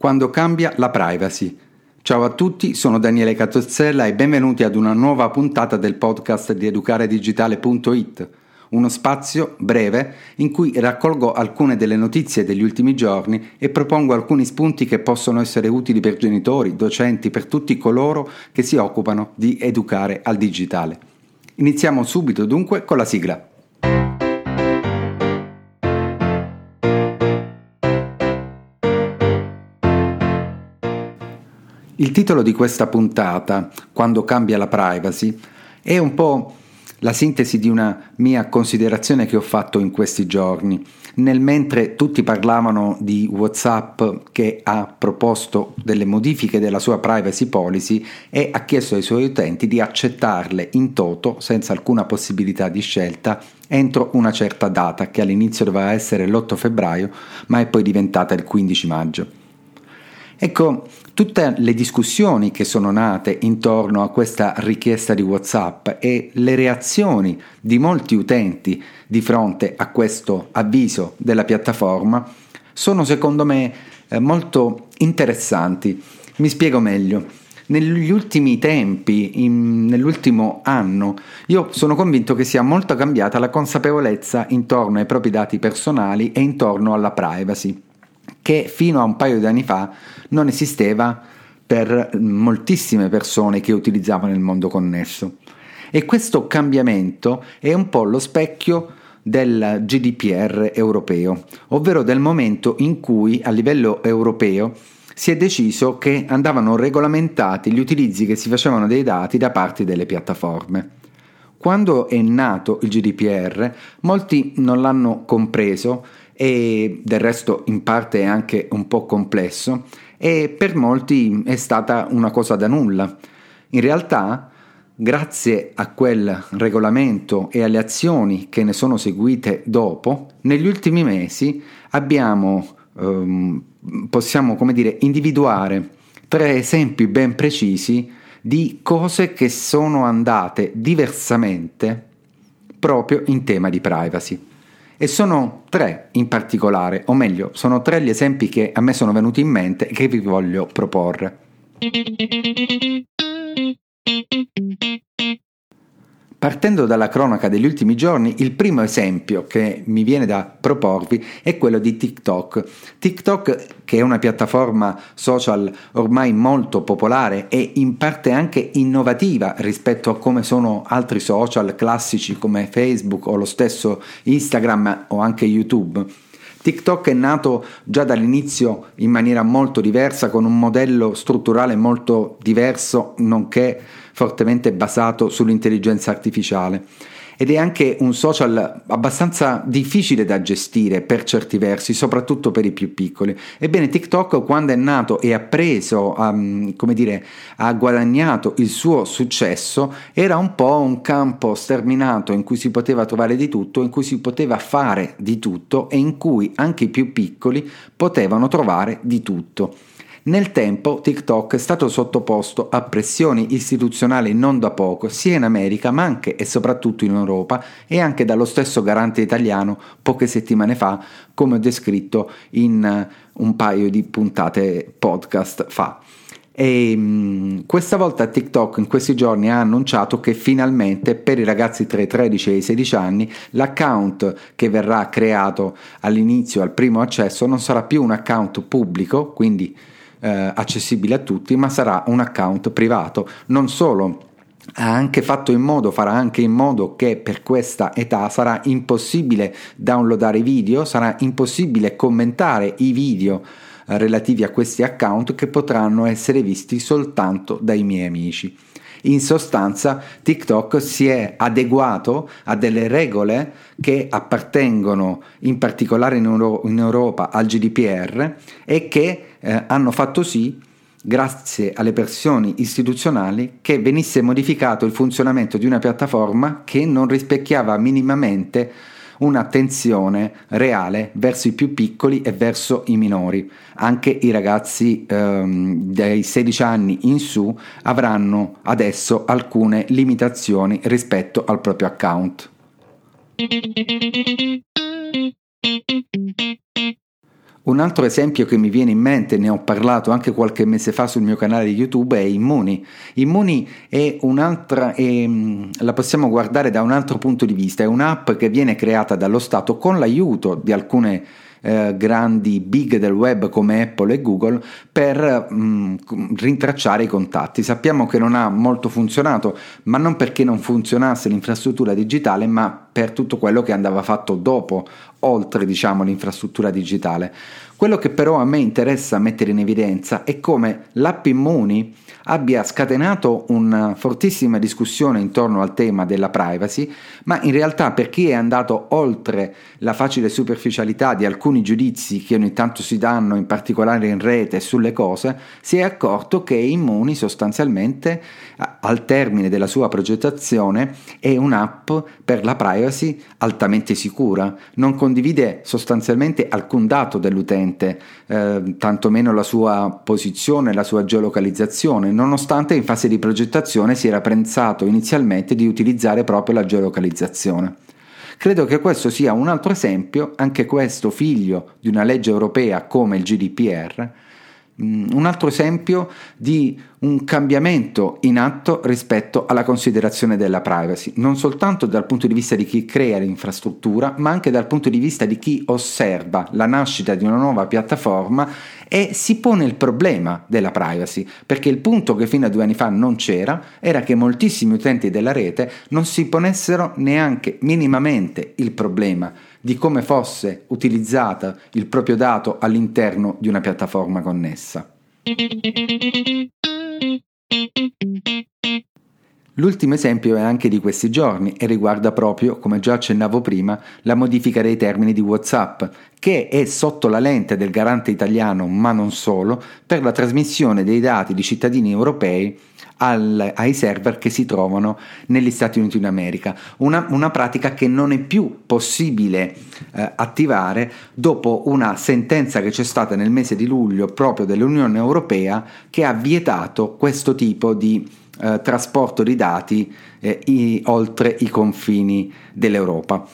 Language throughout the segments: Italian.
quando cambia la privacy. Ciao a tutti, sono Daniele Catozzella e benvenuti ad una nuova puntata del podcast di educaredigitale.it, uno spazio breve in cui raccolgo alcune delle notizie degli ultimi giorni e propongo alcuni spunti che possono essere utili per genitori, docenti, per tutti coloro che si occupano di educare al digitale. Iniziamo subito dunque con la sigla. Il titolo di questa puntata, Quando cambia la privacy, è un po' la sintesi di una mia considerazione che ho fatto in questi giorni. Nel mentre tutti parlavano di WhatsApp che ha proposto delle modifiche della sua privacy policy e ha chiesto ai suoi utenti di accettarle in toto senza alcuna possibilità di scelta entro una certa data che all'inizio doveva essere l'8 febbraio ma è poi diventata il 15 maggio. Ecco, tutte le discussioni che sono nate intorno a questa richiesta di WhatsApp e le reazioni di molti utenti di fronte a questo avviso della piattaforma sono secondo me eh, molto interessanti. Mi spiego meglio. Negli ultimi tempi, in, nell'ultimo anno, io sono convinto che sia molto cambiata la consapevolezza intorno ai propri dati personali e intorno alla privacy che fino a un paio di anni fa non esisteva per moltissime persone che utilizzavano il mondo connesso. E questo cambiamento è un po' lo specchio del GDPR europeo, ovvero del momento in cui a livello europeo si è deciso che andavano regolamentati gli utilizzi che si facevano dei dati da parte delle piattaforme. Quando è nato il GDPR, molti non l'hanno compreso e del resto in parte è anche un po' complesso e per molti è stata una cosa da nulla. In realtà, grazie a quel regolamento e alle azioni che ne sono seguite dopo, negli ultimi mesi abbiamo, ehm, possiamo come dire, individuare tre esempi ben precisi di cose che sono andate diversamente proprio in tema di privacy. E sono tre in particolare, o meglio, sono tre gli esempi che a me sono venuti in mente e che vi voglio proporre. Partendo dalla cronaca degli ultimi giorni, il primo esempio che mi viene da proporvi è quello di TikTok. TikTok, che è una piattaforma social ormai molto popolare e in parte anche innovativa rispetto a come sono altri social classici come Facebook o lo stesso Instagram o anche YouTube. TikTok è nato già dall'inizio in maniera molto diversa, con un modello strutturale molto diverso, nonché fortemente basato sull'intelligenza artificiale ed è anche un social abbastanza difficile da gestire per certi versi, soprattutto per i più piccoli. Ebbene, TikTok quando è nato e ha preso, um, come dire, ha guadagnato il suo successo, era un po' un campo sterminato in cui si poteva trovare di tutto, in cui si poteva fare di tutto e in cui anche i più piccoli potevano trovare di tutto. Nel tempo TikTok è stato sottoposto a pressioni istituzionali non da poco, sia in America ma anche e soprattutto in Europa e anche dallo stesso garante italiano poche settimane fa, come ho descritto in eh, un paio di puntate podcast fa. E um, questa volta TikTok in questi giorni ha annunciato che finalmente per i ragazzi tra i 13 e i 16 anni l'account che verrà creato all'inizio, al primo accesso, non sarà più un account pubblico, quindi eh, accessibile a tutti, ma sarà un account privato. Non solo ha anche fatto in modo, farà anche in modo che per questa età sarà impossibile downloadare i video, sarà impossibile commentare i video eh, relativi a questi account che potranno essere visti soltanto dai miei amici. In sostanza TikTok si è adeguato a delle regole che appartengono in particolare in, Euro- in Europa al GDPR e che eh, hanno fatto sì grazie alle pressioni istituzionali, che venisse modificato il funzionamento di una piattaforma che non rispecchiava minimamente un'attenzione reale verso i più piccoli e verso i minori. Anche i ragazzi ehm, dai 16 anni in su avranno adesso alcune limitazioni rispetto al proprio account. Un altro esempio che mi viene in mente, ne ho parlato anche qualche mese fa sul mio canale di YouTube, è Immuni. Immuni è un'altra, è, la possiamo guardare da un altro punto di vista, è un'app che viene creata dallo Stato con l'aiuto di alcune eh, grandi big del web come Apple e Google per mh, mm, rintracciare i contatti. Sappiamo che non ha molto funzionato, ma non perché non funzionasse l'infrastruttura digitale, ma per tutto quello che andava fatto dopo, oltre diciamo l'infrastruttura digitale. Quello che però a me interessa mettere in evidenza è come l'app Immuni abbia scatenato una fortissima discussione intorno al tema della privacy, ma in realtà per chi è andato oltre la facile superficialità di alcuni giudizi che ogni tanto si danno, in particolare in rete, sulle cose, si è accorto che Immuni sostanzialmente al termine della sua progettazione è un'app per la privacy altamente sicura, non condivide sostanzialmente alcun dato dell'utente, eh, tantomeno la sua posizione, la sua geolocalizzazione, nonostante in fase di progettazione si era pensato inizialmente di utilizzare proprio la geolocalizzazione. Credo che questo sia un altro esempio, anche questo figlio di una legge europea come il GDPR, un altro esempio di un cambiamento in atto rispetto alla considerazione della privacy, non soltanto dal punto di vista di chi crea l'infrastruttura, ma anche dal punto di vista di chi osserva la nascita di una nuova piattaforma e si pone il problema della privacy, perché il punto che fino a due anni fa non c'era era che moltissimi utenti della rete non si ponessero neanche minimamente il problema di come fosse utilizzato il proprio dato all'interno di una piattaforma connessa. L'ultimo esempio è anche di questi giorni e riguarda proprio, come già accennavo prima, la modifica dei termini di WhatsApp, che è sotto la lente del garante italiano, ma non solo, per la trasmissione dei dati di cittadini europei al, ai server che si trovano negli Stati Uniti d'America. Una, una pratica che non è più possibile eh, attivare dopo una sentenza che c'è stata nel mese di luglio proprio dell'Unione Europea che ha vietato questo tipo di eh, trasporto di dati eh, i, oltre i confini dell'Europa.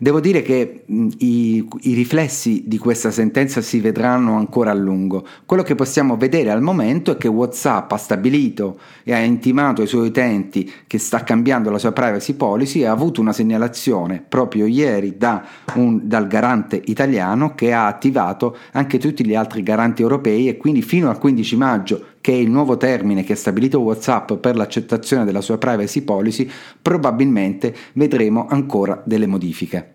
Devo dire che mh, i, i, riflessi di questa sentenza si vedranno ancora a lungo. Quello che possiamo vedere al momento è che WhatsApp ha stabilito e ha intimato ai suoi utenti che sta cambiando la sua privacy policy e ha avuto una segnalazione proprio ieri da un, dal garante italiano che ha attivato anche tutti gli altri garanti europei e quindi fino al 15 maggio che è il nuovo termine che ha stabilito WhatsApp per l'accettazione della sua privacy policy, probabilmente vedremo ancora delle modifiche.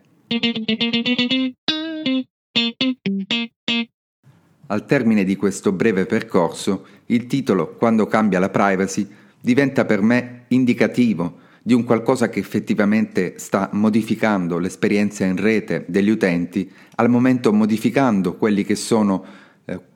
Al termine di questo breve percorso, il titolo Quando cambia la privacy diventa per me indicativo di un qualcosa che effettivamente sta modificando l'esperienza in rete degli utenti, al momento modificando quelli che sono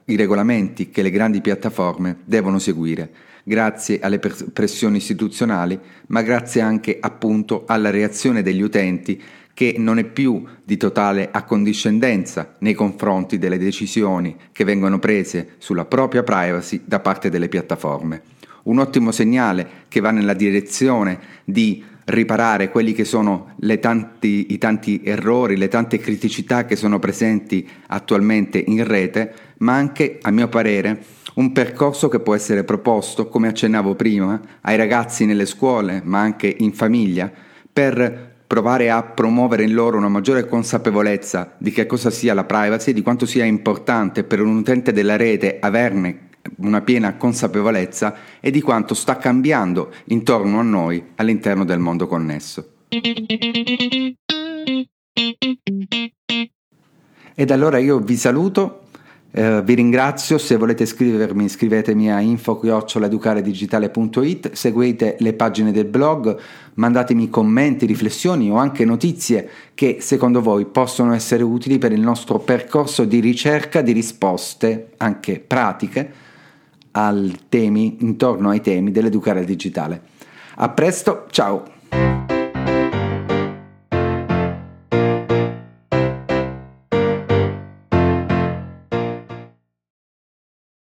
i regolamenti che le grandi piattaforme devono seguire, grazie alle pressioni istituzionali, ma grazie anche appunto alla reazione degli utenti che non è più di totale accondiscendenza nei confronti delle decisioni che vengono prese sulla propria privacy da parte delle piattaforme. Un ottimo segnale che va nella direzione di riparare quelli che sono tanti, i tanti errori, le tante criticità che sono presenti attualmente in rete, ma anche, a mio parere, un percorso che può essere proposto, come accennavo prima, ai ragazzi nelle scuole, ma anche in famiglia, per provare a promuovere in loro una maggiore consapevolezza di che cosa sia la privacy, di quanto sia importante per un utente della rete averne una piena consapevolezza e di quanto sta cambiando intorno a noi all'interno del mondo connesso. Ed allora io vi saluto, eh, vi ringrazio, se volete scrivermi scrivetemi a info-educaredigitale.it, seguite le pagine del blog, mandatemi commenti, riflessioni o anche notizie che secondo voi possono essere utili per il nostro percorso di ricerca di risposte, anche pratiche, temi, intorno ai temi dell'educare digitale. A presto, ciao!